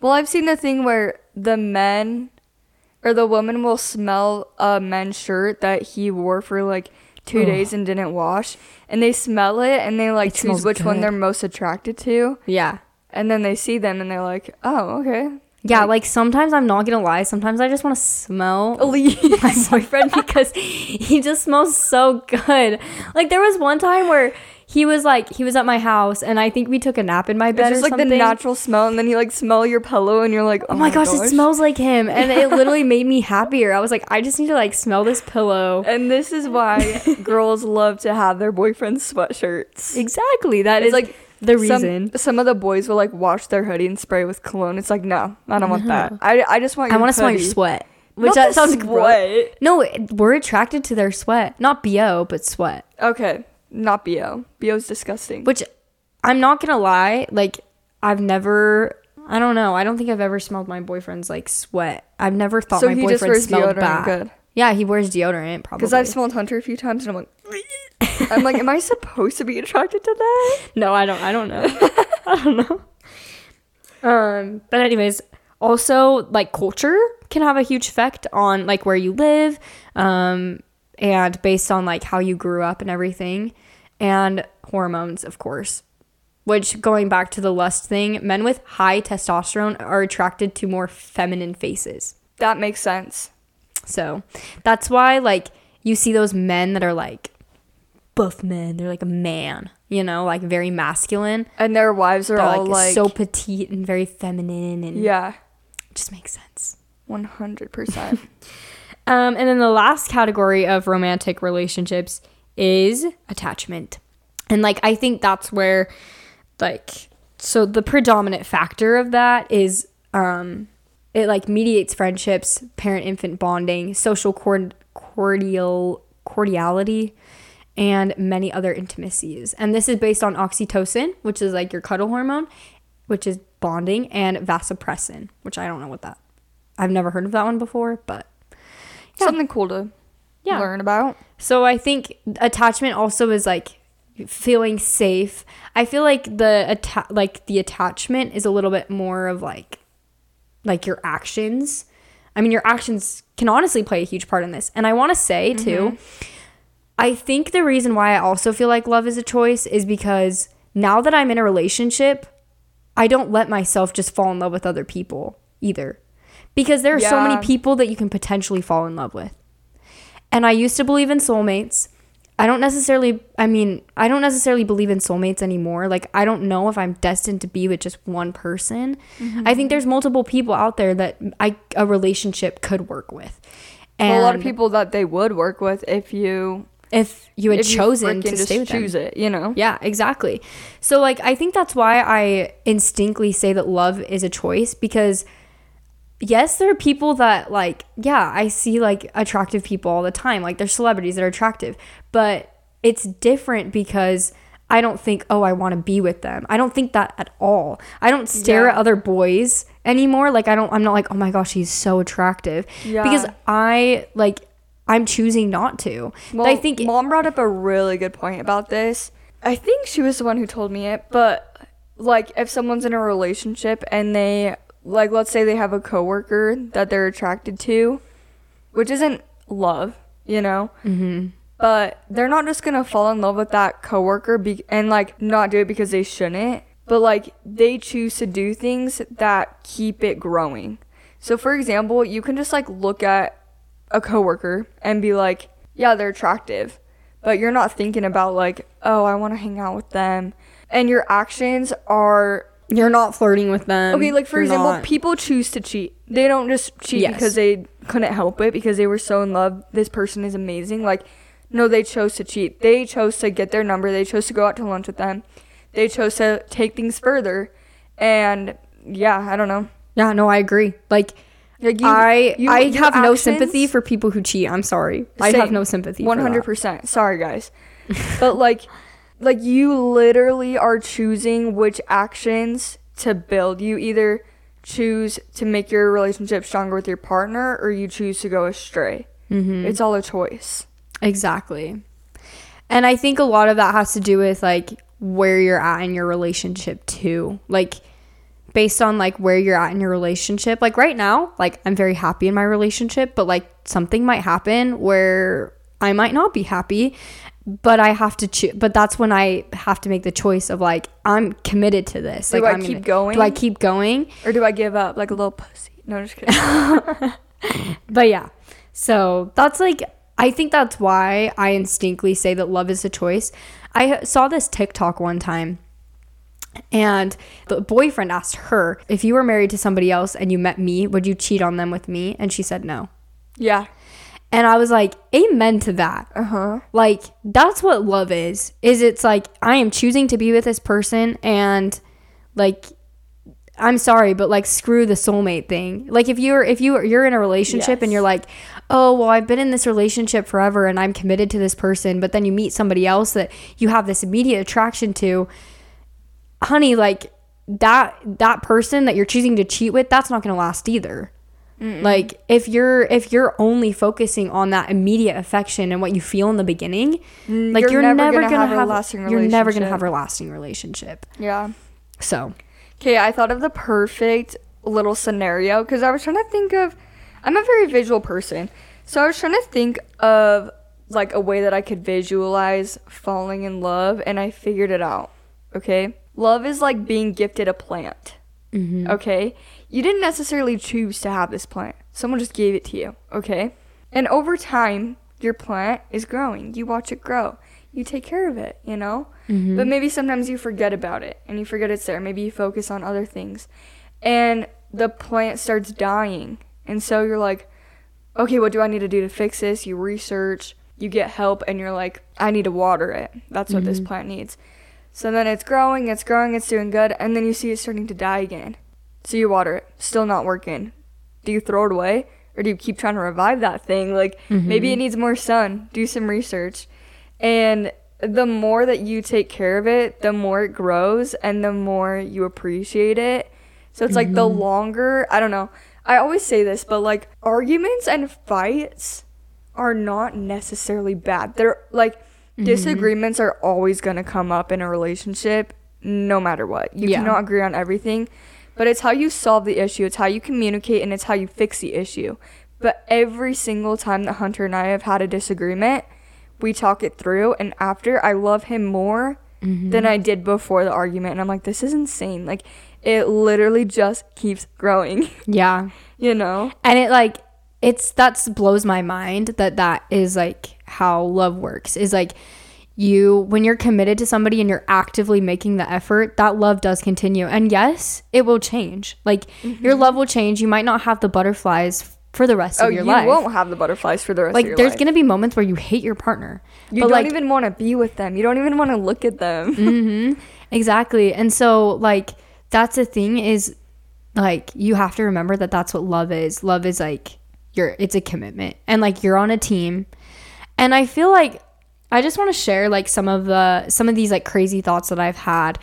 Well, I've seen the thing where the men or the woman will smell a men's shirt that he wore for like two days and didn't wash, and they smell it and they like it choose which good. one they're most attracted to. Yeah. And then they see them and they're like, oh, okay. Yeah, like, like sometimes I'm not gonna lie. Sometimes I just want to smell (laughs) my boyfriend because he just smells so good. Like there was one time where he was like he was at my house and I think we took a nap in my bed. It's just like something. the natural smell, and then you like smell your pillow and you're like, oh, oh my, gosh, gosh, it smells like him, and it (laughs) literally made me happier. I was like, I just need to like smell this pillow. And this is why (laughs) girls love to have their boyfriend's sweatshirts. Exactly. That it's is like the reason. Some, some, of the boys will like wash their hoodie and spray with cologne. It's like no, I don't want that. I I just want. I want to smell your sweat. Which that sounds sweat. No, we're attracted to their sweat, not bo, but sweat. Okay, not bo. Bo's disgusting. Which I'm not gonna lie, like I've never. I don't know. I don't think I've ever smelled my boyfriend's like sweat. I've never thought so my boyfriend smelled bad. Good. Yeah, he wears deodorant probably. Because I've smelled Hunter a few times and I'm like, (laughs) I'm like, am I supposed to be attracted to that? (laughs) No, I don't. I don't know. (laughs) I don't know. Um, but anyways, also like culture can have a huge effect on like where you live, um, and based on like how you grew up and everything, and hormones, of course. Which going back to the lust thing, men with high testosterone are attracted to more feminine faces. That makes sense. So that's why like you see those men that are like buff men. They're like a man, you know, like very masculine. And their wives are all like, like, so petite and very feminine and Yeah. just makes sense. 100%. (laughs) um, and then the last category of romantic relationships is attachment. And like I think that's where like so the predominant factor of that is um it like mediates friendships, parent infant bonding, social cord- cordial cordiality and many other intimacies. And this is based on oxytocin, which is like your cuddle hormone, which is bonding, and vasopressin, which I don't know what that. I've never heard of that one before, but yeah. something cool to yeah. learn about. So I think attachment also is like feeling safe. I feel like the atta- like the attachment is a little bit more of like like your actions. I mean, your actions can honestly play a huge part in this. And I want to say mm-hmm. too, I think the reason why I also feel like love is a choice is because now that I'm in a relationship, I don't let myself just fall in love with other people either. Because there are yeah. so many people that you can potentially fall in love with. And I used to believe in soulmates. I don't necessarily I mean, I don't necessarily believe in soulmates anymore. Like I don't know if I'm destined to be with just one person. Mm-hmm. I think there's multiple people out there that I a relationship could work with. And well, a lot of people that they would work with if you if you had if chosen you to stay with choose them. it, you know. Yeah, exactly. So like I think that's why I instinctively say that love is a choice because yes, there are people that like yeah, I see like attractive people all the time. Like there's celebrities that are attractive, but it's different because I don't think, oh, I want to be with them. I don't think that at all. I don't stare yeah. at other boys anymore. Like I don't I'm not like, "Oh my gosh, he's so attractive." Yeah. Because I like I'm choosing not to. Well, I think mom brought up a really good point about this. I think she was the one who told me it, but like if someone's in a relationship and they like let's say they have a coworker that they're attracted to, which isn't love, you know. hmm But they're not just gonna fall in love with that coworker be- and like not do it because they shouldn't. But like they choose to do things that keep it growing. So for example, you can just like look at a coworker and be like, yeah, they're attractive, but you're not thinking about like, oh, I want to hang out with them. And your actions are you're not flirting with them. Okay, like for You're example, not- people choose to cheat. They don't just cheat Yes. because they couldn't help it because they were so in love. This person is amazing. Like, no, they chose to cheat. They chose to get their number. They chose to go out to lunch with them. They chose to take things further. And yeah, I don't know. yeah, no, I agree. Like, Like you, I you- I your have no actions- sympathy for people who cheat. I'm sorry. I have Same. no sympathy. One hundred percent. Sorry, guys, but like, (laughs) like you literally are choosing which actions to build. You either choose to make your relationship stronger with your partner, or you choose to go astray. Mm-hmm. It's all a choice. Exactly. And I think a lot of that has to do with like where you're at in your relationship too. Like based on like where you're at in your relationship. Like right now, like I'm very happy in my relationship, but like something might happen where I might not be happy, but I have to choose. But that's when I have to make the choice of like I'm committed to this. Do like I I'm keep gonna- going? Do I keep going? Or do I give up like a little pussy? No, just kidding. (laughs) But yeah. So that's like I think that's why I instinctively say that love is a choice. I saw this TikTok one time and the boyfriend asked her, if you were married to somebody else and you met me, would you cheat on them with me? And she said no. yeah. And I was like, amen to that. Uh huh. Like that's what love is. Is it's like I am choosing to be with this person and like I'm sorry, but like screw the soulmate thing. Like if you're if you you're in a relationship and you're like, "Oh, well, I've been in this relationship forever and I'm committed to this person," but then you meet somebody else that you have this immediate attraction to, honey, like that that person that you're choosing to cheat with, that's not going to last either. Like if you're if you're only focusing on that immediate affection and what you feel in the beginning, mm, like you're you're, never never, gonna gonna, have a have, lasting You're never gonna have a lasting relationship. Yeah. So Okay, I thought of the perfect little scenario because I was trying to think of. I'm a very visual person, so I was trying to think of like a way that I could visualize falling in love, and I figured it out. Okay, love is like being gifted a plant. Mm-hmm. Okay, you didn't necessarily choose to have this plant; someone just gave it to you. Okay, and over time, your plant is growing. You watch it grow. You take care of it. You know. Mm-hmm. But maybe sometimes you forget about it and you forget it's there. Maybe you focus on other things. And the plant starts dying. And so you're like, okay, what do I need to do to fix this? You research, you get help, and you're like, I need to water it. That's what this mm-hmm. plant needs. So then it's growing, it's growing, it's doing good, and then you see it starting to die again. So you water it, still not working. Do you throw it away? Or do you keep trying to revive that thing? Like mm-hmm. maybe it needs more sun. Do some research. And the more that you take care of it, the more it grows and the more you appreciate it. So it's like the mm-hmm. longer, I don't know. I always say this, but like arguments and fights are not necessarily bad. They're like mm-hmm. disagreements are always going to come up in a relationship no matter what. You Yeah. cannot agree on everything, but it's how you solve the issue, it's how you communicate and it's how you fix the issue. But every single time that Hunter and I have had a disagreement, we talk it through and after I love him more mm-hmm. than I did before the argument and I'm like this is insane. Like it literally just keeps growing, (laughs) yeah, you know? and it like it's that's blows my mind that that is like how love works. Is like you when you're committed to somebody and you're actively making the effort, that love does continue. And yes, it will change. Like your love will change. You might not have the butterflies for the rest Oh, of your life. you won't have the butterflies for the rest like of your life. Like there's life. gonna be moments where you hate your partner. you but don't like even want to be with them. You don't even want to look at them. (laughs) Mm-hmm. Exactly. And so like that's the thing is like you have to remember that that's what love is. Love is like you're it's a commitment and like you're on a team. And I feel like I just want to share like some of the some of these like crazy thoughts that I've had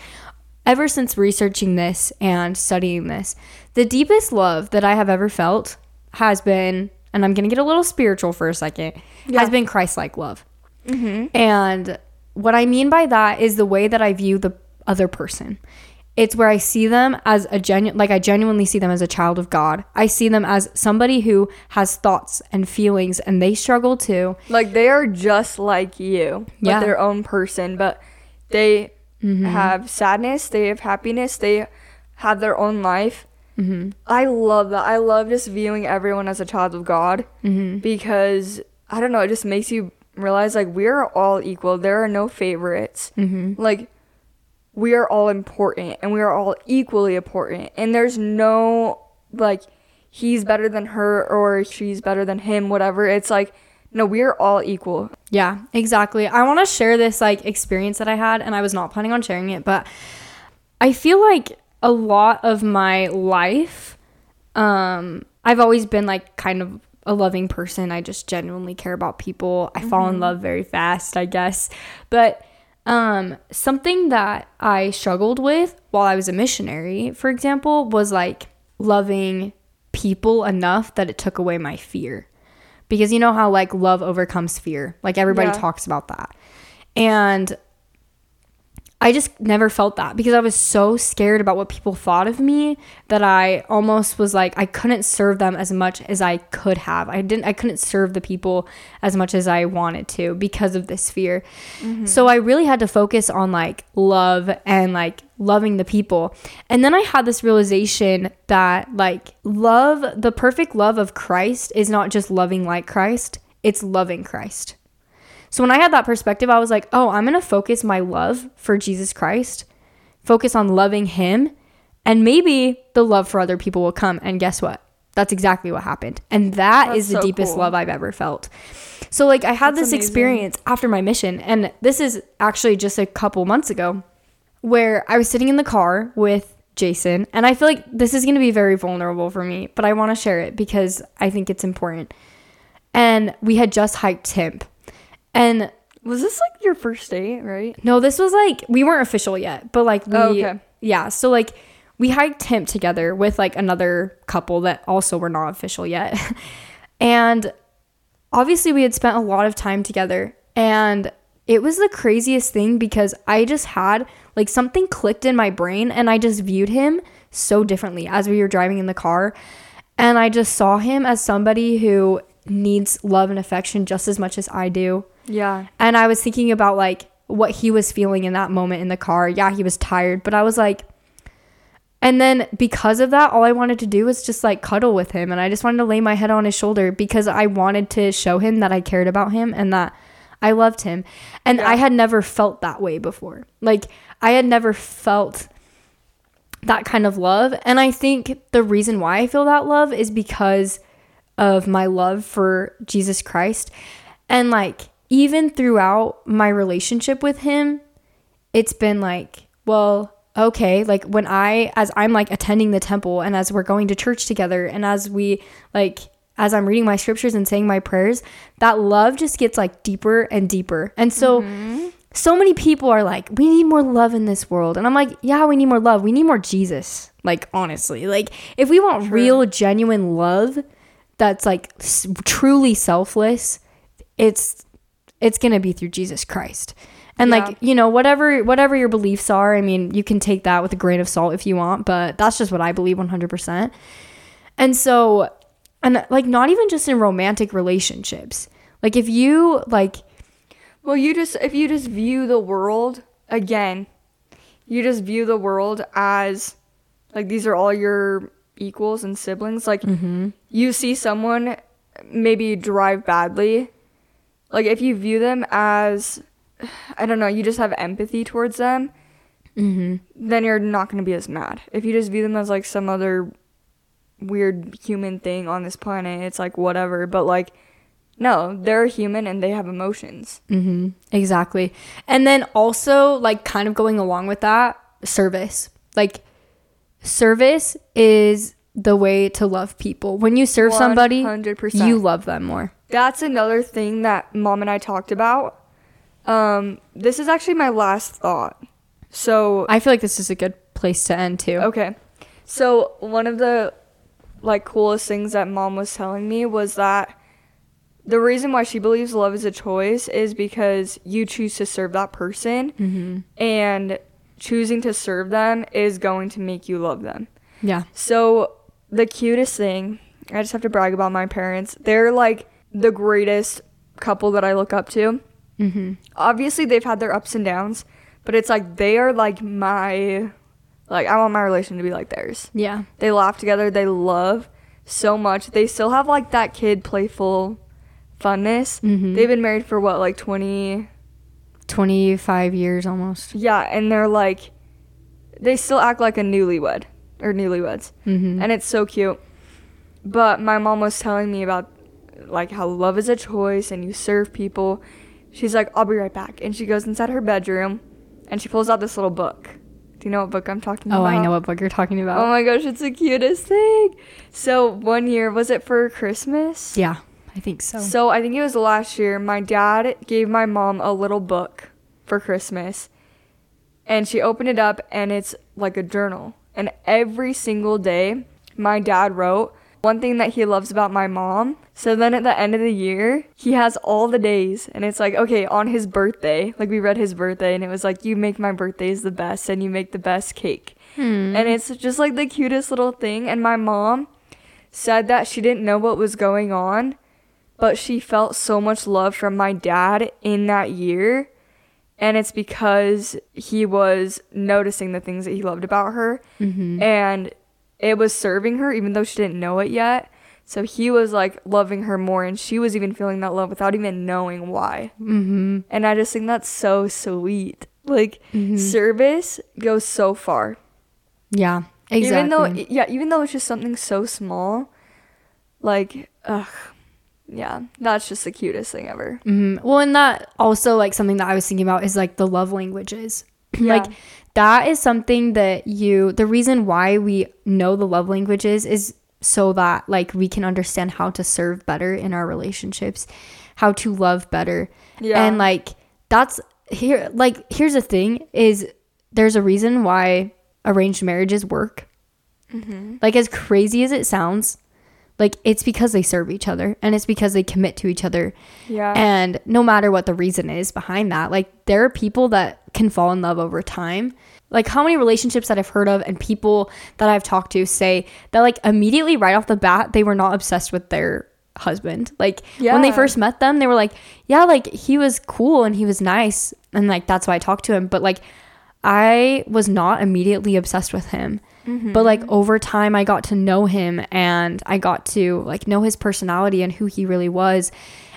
ever since researching this and studying this. The deepest love that I have ever felt has been and I'm going to get a little spiritual for a second. Has been Christ-like love. Mm-hmm. And what I mean by that is the way that I view the other person. It's where I see them as a genuine, like I genuinely see them as a child of God. I see them as somebody who has thoughts and feelings and they struggle too. like they are just like you, but Yeah. their own person. But they mm-hmm. have sadness. They have happiness. They have their own life. Mm-hmm. I love that. I love just viewing everyone as a child of God mm-hmm. because I don't know. It just makes you realize like we're all equal. There are no favorites. Mm-hmm. Like we are all important and we are all equally important. And there's no like he's better than her or she's better than him, whatever. It's like no, we are all equal. Yeah, exactly. I want to share this like experience that I had and I was not planning on sharing it, but I feel like a lot of my life um I've always been like kind of a loving person. I just genuinely care about people. I mm-hmm. fall in mm-hmm. love very fast, I guess. But um, something that I struggled with while I was a missionary, for example, was like loving people enough that it took away my fear. Because you know how like love overcomes fear. Like everybody yeah. talks about that. And I just never felt that because I was so scared about what people thought of me that I almost was like I couldn't serve them as much as I could have. I didn't I couldn't serve the people as much as I wanted to because of this fear. Mm-hmm. So I really had to focus on like love and like loving the people. And then I had this realization that like love, the perfect love of Christ is not just loving like Christ, it's loving Christ. So when I had that perspective, I was like, oh, I'm going to focus my love for Jesus Christ, focus on loving him, and maybe the love for other people will come. And guess what? That's exactly what happened. And that That's is the so deepest cool. love I've ever felt. So, like, I had That's this amazing. experience after my mission, and this is actually just a couple months ago where I was sitting in the car with Jason, and I feel like this is going to be very vulnerable for me, but I want to share it because I think it's important. And we had just hiked Timp. And was this like your first date, right? No, this was like we weren't official yet, but like we oh, okay. yeah, so like we hiked Timp together with like another couple that also were not official yet. (laughs) and obviously we had spent a lot of time together and it was the craziest thing because I just had like something clicked in my brain and I just viewed him so differently as we were driving in the car. And I just saw him as somebody who needs love and affection just as much as I do. Yeah. And I was thinking about like what he was feeling in that moment in the car. Yeah, he was tired, but I was like, and then because of that, all I wanted to do was just like cuddle with him. And I just wanted to lay my head on his shoulder because I wanted to show him that I cared about him and that I loved him. And yeah. I had never felt that way before. Like, I had never felt that kind of love. And I think the reason why I feel that love is because of my love for Jesus Christ. And like, even throughout my relationship with him, it's been like, well, okay, like when I, as I'm like attending the temple and as we're going to church together and as we like, as I'm reading my scriptures and saying my prayers, that love just gets like deeper and deeper. And so, mm-hmm. so many people are like, we need more love in this world. And I'm like, yeah, we need more love. We need more Jesus. Like, honestly, like if we want True. real, genuine love that's like s- truly selfless, it's it's going to be through Jesus Christ. And yeah. like, you know, whatever whatever your beliefs are, I mean, you can take that with a grain of salt if you want, but that's just what I believe 100%. And so and like not even just in romantic relationships. Like if you like well, you just if you just view the world again, you just view the world as like these are all your equals and siblings. Like mm-hmm. you see someone maybe drive badly like if you view them as I don't know, you just have empathy towards them, mm-hmm. then you're not going to be as mad. If you just view them as like some other weird human thing on this planet, it's like whatever. But like, no, they're human and they have emotions. Mm-hmm. Exactly. And then also, like, kind of going along with that, service. Like, service is the way to love people. When you serve 100%. somebody, you love them more that's another thing that mom and I talked about. Um, this is actually my last thought. So I feel like this is a good place to end too. Okay. So one of the like coolest things that mom was telling me was that the reason why she believes love is a choice is because you choose to serve that person mm-hmm. and choosing to serve them is going to make you love them. Yeah. So the cutest thing, I just have to brag about my parents. They're like the greatest couple that I look up to. Mm-hmm. Obviously, they've had their ups and downs, but it's like they are like my, like, I want my relation to be like theirs. Yeah. They laugh together, they love so much. They still have like that kid playful funness. Mm-hmm. They've been married for what, like 20, 25 years almost. Yeah, and they're like, they still act like a newlywed or newlyweds. Mm-hmm. And it's so cute. But my mom was telling me about like how love is a choice and you serve people. She's like, I'll be right back. And she goes inside her bedroom and she pulls out this little book. Do you know what book I'm talking oh, about? Oh, I know what book you're talking about. Oh my gosh, it's the cutest thing. So one year, was it for Christmas? Yeah, I think so. So I think it was last year. My dad gave my mom a little book for Christmas. And she opened it up and it's like a journal. And every single day, my dad wrote one thing that he loves about my mom. So then at the end of the year, he has all the days. And it's like, okay, on his birthday, like we read his birthday, and it was like, you make my birthdays the best and you make the best cake. Hmm. And it's just like the cutest little thing. And my mom said that she didn't know what was going on, but she felt so much love from my dad in that year. And it's because he was noticing the things that he loved about her. Mm-hmm. And it was serving her even though she didn't know it yet. So he was like loving her more, and she was even feeling that love without even knowing why. Mm-hmm. And I just think that's so sweet. Like mm-hmm. service goes so far. Yeah, exactly. Even though, yeah, even though it's just something so small, like, ugh, yeah, that's just the cutest thing ever. Mm-hmm. Well, and that also like something that I was thinking about is like the love languages. (clears throat) Yeah. like that is something that you the reason why we know the love languages is so that like we can understand how to serve better in our relationships how to love better. Yeah. And like that's here like here's the thing is there's a reason why arranged marriages work. Mm-hmm. like as crazy as it sounds like it's because they serve each other and it's because they commit to each other. Yeah. And no matter what the reason is behind that, like there are people that can fall in love over time. Like how many relationships that I've heard of and people that I've talked to say that like immediately right off the bat they were not obsessed with their husband. Like yeah. when they first met them, they were like, yeah, like he was cool and he was nice and like that's why I talked to him, but like I was not immediately obsessed with him. Mm-hmm. But like over time I got to know him and I got to like know his personality and who he really was.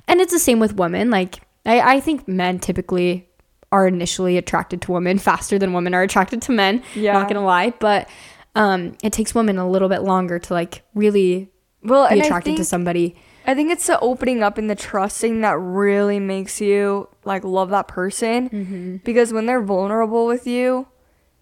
And it's the same with women. Like I, I think men typically are initially attracted to women (laughs) faster than women are attracted to men. Yeah. Not gonna lie. But um it takes women a little bit longer to like really well, be attracted think, to somebody. I think it's the opening up and the trusting that really makes you like love that person. Mm-hmm. Because when they're vulnerable with you,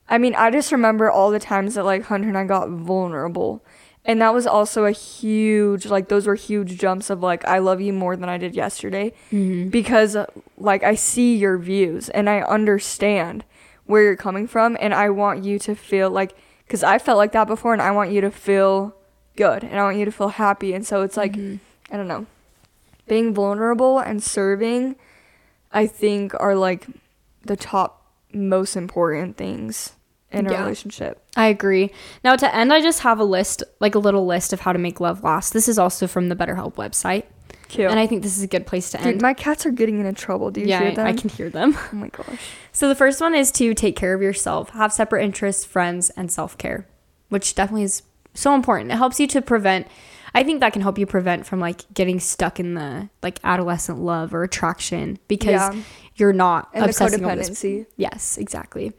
I mean, I just remember all the times that like Hunter and I got vulnerable. And that was also a huge, like, those were huge jumps of like, I love you more than I did yesterday. Mm-hmm. Because, like, I see your views and I understand where you're coming from. And I want you to feel like, because I felt like that before and I want you to feel good and I want you to feel happy. And so it's like, mm-hmm. I don't know, being vulnerable and serving, I think, are like the top most important things in a yeah. relationship. I agree. Now to end, I just have a list, like a little list of how to make love last. This is also from the BetterHelp website. Cute. And I think this is a good place to Dude, end. my cats are getting into trouble. Do you yeah, hear them? I can hear them. Oh my gosh. So the first one is to take care of yourself, have separate interests, friends, and self care, which definitely is so important. It helps you to prevent. I think that can help you prevent from like getting stuck in the like adolescent love or attraction because yeah you're not and obsessing the codependency. Yes, exactly.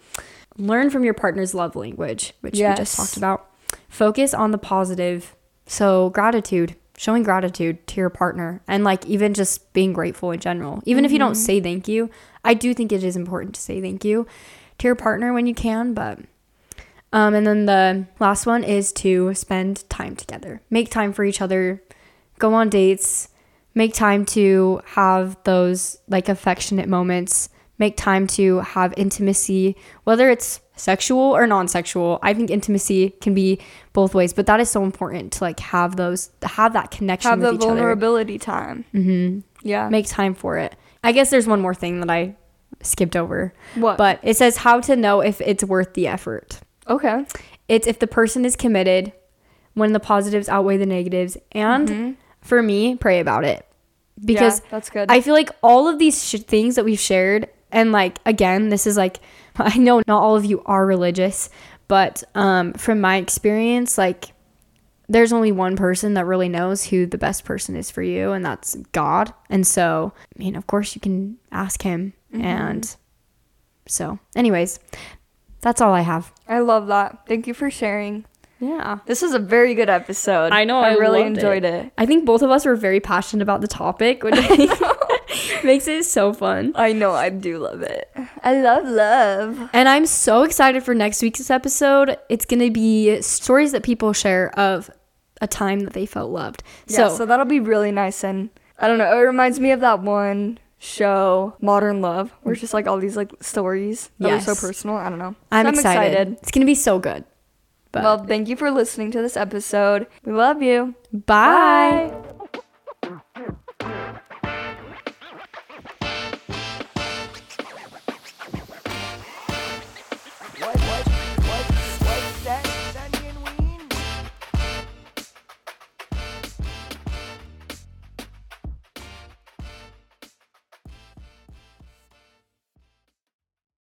Learn from your partner's love language, which yes. we just talked about. Focus on the positive. So gratitude, showing gratitude to your partner, and like even just being grateful in general. Even mm-hmm. if you don't mm-hmm. say thank you, I do think it is important to say thank you to your partner when you can, but. Um, and then the last one is to spend time together. Make time for each other. Go on dates. Make time to have those like affectionate moments. Make time to have intimacy. Whether it's sexual or non-sexual i think intimacy can be both ways but that is so important to like have those have that connection have the vulnerability other. time. Mm-hmm. yeah. Make time for it. I guess there's one more thing that i skipped over. What? But it says how to know if it's worth the effort okay it's if the person is committed when the positives outweigh the negatives and mm-hmm for me, pray about it. Because yeah, that's good. I feel like all of these sh- things that we've shared, and like, again, this is like, (laughs) I know not all of you are religious, but um, from my experience, like, there's only one person that really knows who the best person is for you, and that's God. And so, I mean, of course, you can ask Him. Mm-hmm. And so, anyways, that's all I have. I love that. Thank you for sharing. Yeah. This is a very good episode. I know. I, I really enjoyed it. it. I think both of us were very passionate about the topic, which (laughs) (laughs) makes it so fun. I know. I do love it. I love love. And I'm so excited for next week's episode. It's going to be stories that people share of a time that they felt loved. Yeah, so, so that'll be really nice. And I don't know. It reminds me of that one show Modern Love, where it's just like all these like stories that yes. are so personal. I don't know. I'm, so I'm excited. excited. It's gonna be so good. But well, thank you for listening to this episode. We love you. Bye. Bye.